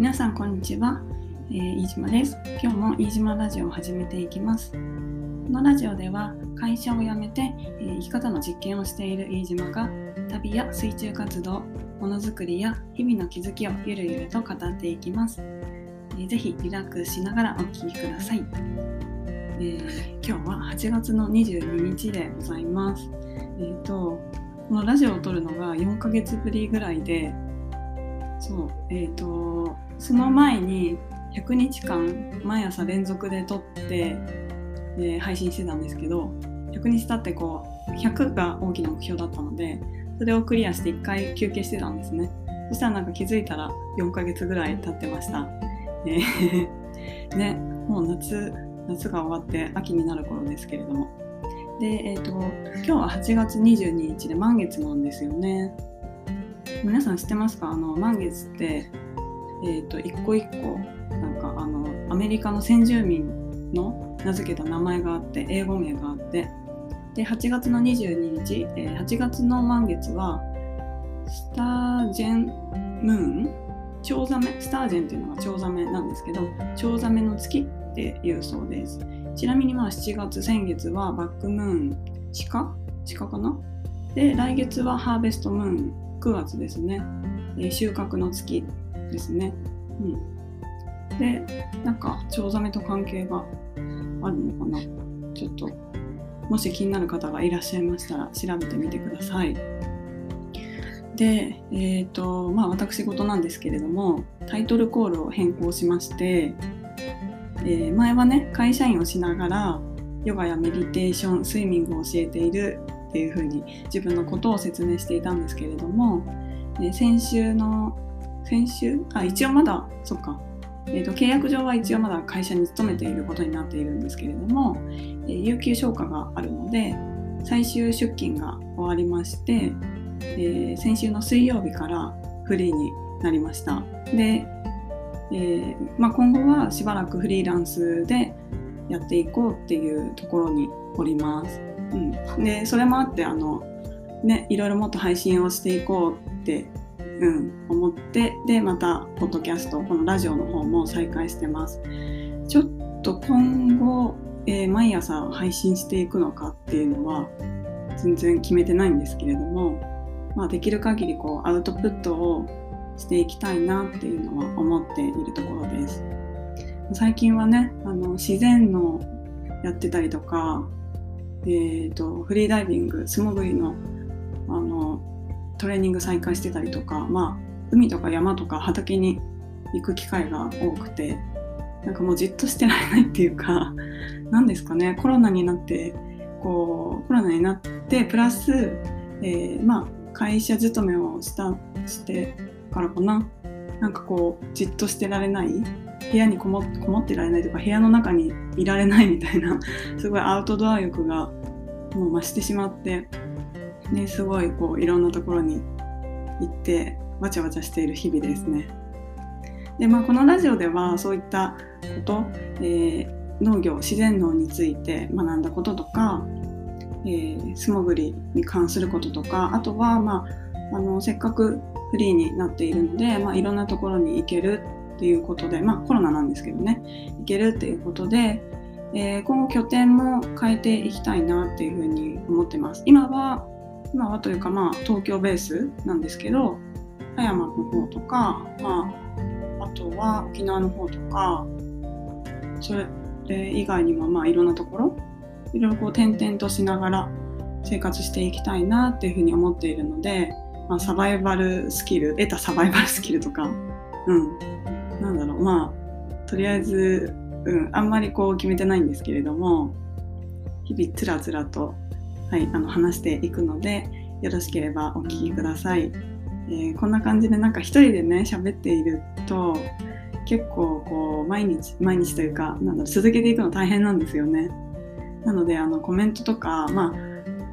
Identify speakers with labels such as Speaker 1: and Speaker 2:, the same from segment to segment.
Speaker 1: 皆さんこんにちは、えー、飯島です。今日も飯島ラジオを始めていきます。このラジオでは会社を辞めて、えー、生き方の実験をしている飯島が旅や水中活動ものづくりや日々の気づきをゆるゆると語っていきます、えー、ぜひリラックスしながらお聴きください、えー、今日は8月の22日でございます。えっ、とこのラジオを撮るのが4ヶ月ぶりぐらいでそうえっ、ー、とその前に100日間毎朝連続で撮ってで配信してたんですけど100日経ってこう100が大きな目標だったのでそれをクリアして1回休憩してたんですね。そしたらなんか気づいたら4ヶ月ぐらい経ってました、えー ねもう夏夏が終わって秋になる頃ですけれども。で、えーと、今日は8月22日で満月なんですよね。皆さん知ってますか？あの満月ってえーと、一個一個なんかあのアメリカの先住民の名付けた名前があって英語名があって。で8月の22日、えー、8月の満月はスタージェンムーン？チョウザメ？スタージェンっていうのがチョウザメなんですけどチョウザメの月っていうそうです。ちなみにまあ7月先月はバックムーン鹿？鹿かな？で来月はハーベストムーン？9月ですね、えー、収穫の月。ですね。うん、でなんかチョウザメと関係があるのかなちょっともし気になる方がいらっしゃいましたら調べてみてください。で、えーとまあ、私事なんですけれどもタイトルコールを変更しまして、えー、前はね会社員をしながらヨガやメディテーションスイミングを教えているっていうふうに自分のことを説明していたんですけれども、えー、先週の先週？あ一応まだそっか、えーと、契約上は一応まだ会社に勤めていることになっているんですけれども、えー、有給消化があるので最終出勤が終わりまして、えー、先週の水曜日からフリーになりました。で、えー、まあ、今後はしばらくフリーランスでやっていこうっていうところにおります、うん、でそれもあってあのねいろいろもっと配信をしていこうってうん、思ってでまたポッドキャストこのラジオの方も再開してます。ちょっと今後、えー、毎朝配信していくのかっていうのは全然決めてないんですけれども、まあ、できる限りこうアウトプットをしていきたいなっていうのは思っているところです。最近はねあの自然のやってたりとか、えーとフリーダイビング素潜りのあのトレーニング再開してたりとか、まあ、海とか山とか畑に行く機会が多くてなんかもうじっとしてられないっていうか 何ですかね。コロナになってこうコロナになってプラス、えー、まあ会社勤めをしたしてからかな。なんかこうじっとしてられない。部屋にこもこもってられないとか部屋の中にいられないみたいなすごいアウトドア欲がもう増してしまってね、すごいこういろんなところに行ってわちゃわちゃしている日々ですね。でまあ、このラジオではそういったこと、えー、農業自然農について学んだこととか、えー、素潜りに関することとかあとは、まあ、あのせっかくフリーになっているので、まあ、いろんなところに行けるっていうことで、まあ、コロナなんですけどね行けるっていうことで、えー、今後拠点も変えていきたいなっていうふうに思ってます。今は今はというかまあ東京ベースなんですけど葉山の方とか、まあ、あとは沖縄の方とかそれ以外にもまあいろんなところいろいろこう転々としながら生活していきたいなっていうふうに思っているので、まあ、サバイバルスキル得たサバイバルスキルとかうん。なんだろうまあとりあえず、うん、あんまりこう決めてないんですけれども日々つらつらとはい、あの話していくのでよろしければお聞きください。えー、こんな感じでなんか一人でね喋っていると結構こう毎日毎日というかなんだろ続けていくの大変なんですよね。なのであのコメントとか、まあ、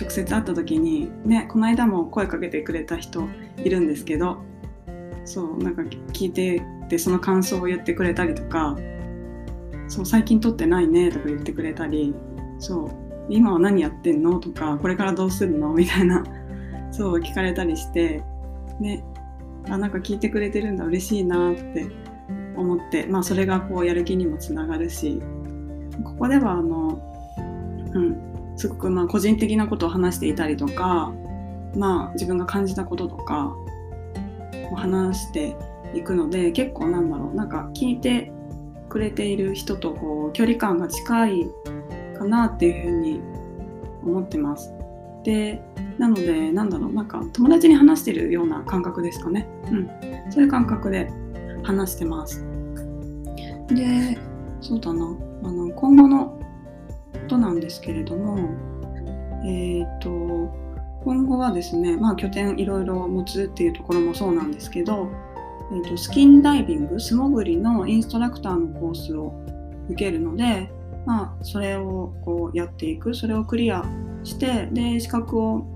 Speaker 1: 直接会った時にねこの間も声かけてくれた人いるんですけどそうなんか聞いててその感想を言ってくれたりとかそう最近撮ってないねとか言ってくれたりそう今は何やってんの？とかこれからどうするの？みたいな。そう聞かれたりして。ねあなんか聞いてくれてるんだ。嬉しいなって思って、まあ、それがこうやる気にもつながるし。ここではあの、うん、すごくまあ個人的なことを話していたりとか、まあ、自分が感じたこととか話していくので結構なんだろう。なんか聞いてくれている人とこう距離感が近いかなっていうふうに思ってます。でなのでなんだろうなんか友達に話してるような感覚ですかね。うん、そういう感覚で話してます。でそうだなあの今後のことなんですけれどもえっ、ー、と今後はですね、まあ、拠点いろいろ持つっていうところもそうなんですけど、えーと、スキンダイビング素潜りのインストラクターのコースを受けるので、まあ、それをこうやっていくそれをクリアしてで資格を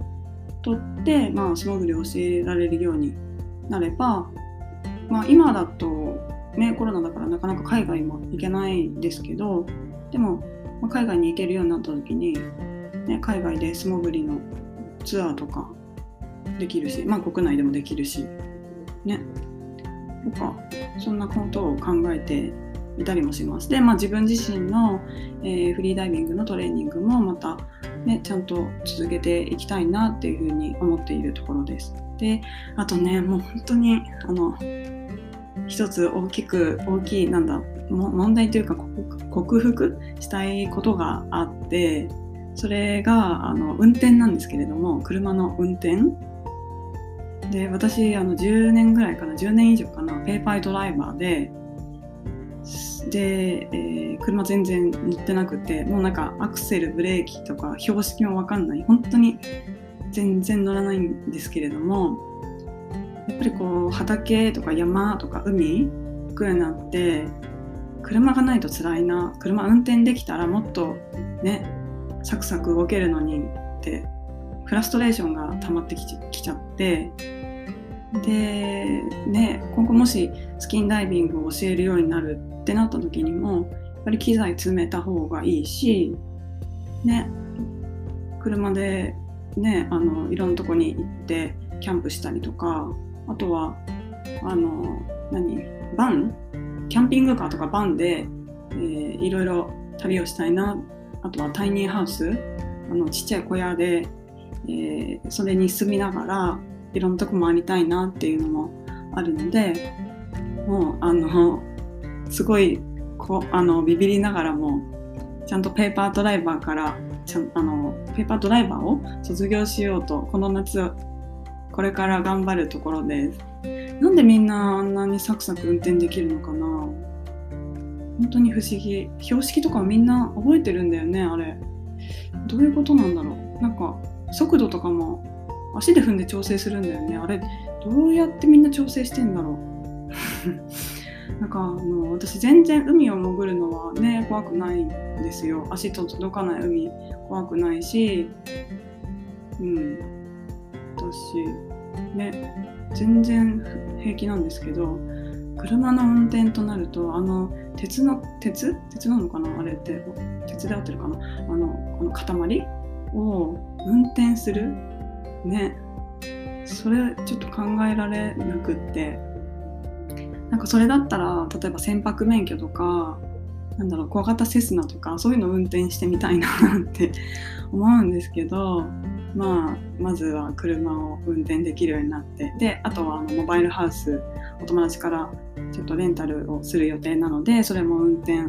Speaker 1: 取って、まあ、素潜りを教えられるようになれば、まあ、今だと、ね、コロナだからなかなか海外も行けないんですけどでも、まあ、海外に行けるようになった時に、ね、海外で素潜りのツアーとかできるし、まあ、国内でもできるしねとかそんなことを考えていたりもします。で、まあ、自分自身の、えー、フリーダイビングのトレーニングもまた、ね、ちゃんと続けていきたいなっていうふうに思っているところです。であとねもう本当にあの一つ大きく大きいなんだ問題というか克服したいことがあってそれがあの運転なんですけれども車の運転。で私あの10年ぐらいかな10年以上かなペーパードライバーでで、えー、車全然乗ってなくてもうなんかアクセルブレーキとか標識も分かんない。本当に全然乗らないんですけれどもやっぱりこう畑とか山とか海行くようになって車がないと辛いな。車運転できたらもっとねサクサク動けるのにってフラストレーションが溜まってきちゃってでね今後もしスキンダイビングを教えるようになるってなった時にもやっぱり機材詰めた方がいいしね車でねあのいろんなとこに行ってキャンプしたりとかあとはあの何バン？キャンピングカーとかバンで、えー、いろいろ旅をしたいな。あとはタイニーハウス？あのちっちゃい小屋で、えー、それに住みながらいろんなとこ回りたいなっていうのもあるのでもうあのすごいこあのビビりながらもちゃんとペーパードライバーからちゃんあのペーパードライバーを卒業しようとこの夏これから頑張るところですなんでみんなあんなにサクサク運転できるのかな。本当に不思議。標識とかみんな覚えてるんだよねあれ。どういうことなんだろう。なんか速度とかも足で踏んで調整するんだよね。あれどうやってみんな調整してんだろう。なんかあの私全然海を潜るのはね怖くないんですよ。足と届かない海怖くないしうん。私ね全然平気なんですけど車の運転となるとあの鉄の鉄？鉄なのかな？あれって。鉄で合ってるかな？あのこの塊を運転するね。それちょっと考えられなくって。なんかそれだったら例えば船舶免許とかなんだろう小型セスナとかそういうのを運転してみたいなって 思うんですけどまあまずは車を運転できるようになって。であとはあのモバイルハウスお友達からちょっとレンタルをする予定なのでそれも運転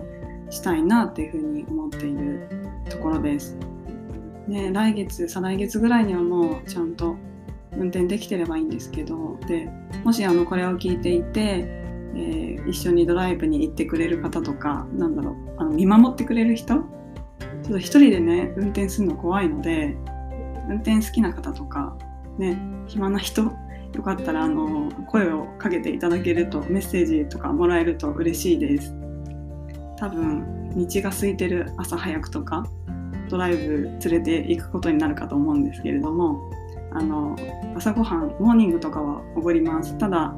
Speaker 1: したいなっていうふうに思っているところです。ね、来月再来月ぐらいにはもうちゃんと運転できてればいいんですけどでもしあのこれを聞いていて、えー、一緒にドライブに行ってくれる方とかなんだろうあの見守ってくれる人？ちょっと一人でね運転するの怖いので運転好きな方とかね暇な人？よかったらあの声をかけていただけるとメッセージとかもらえると嬉しいです。多分道が空いてる朝早くとかドライブ連れて行くことになるかと思うんですけれどもあの朝ごはんモーニングとかはおごりますただ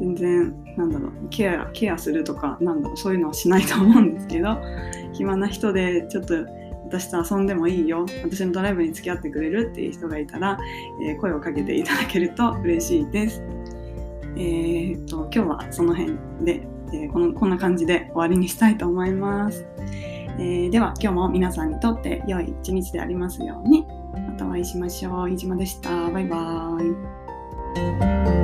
Speaker 1: 全然なんだろうケアケアするとかなんだろうそういうのはしないと思うんですけど 暇な人でちょっと私と遊んでもいいよ私のドライブに付き合ってくれるっていう人がいたら、えー、声をかけていただけると 嬉しいです。えー、っと今日はその辺でえー、このこんな感じで終わりにしたいと思います。えー、では今日も皆さんにとって良い一日でありますようにまたお会いしましょう。飯島でした。バイバーイ。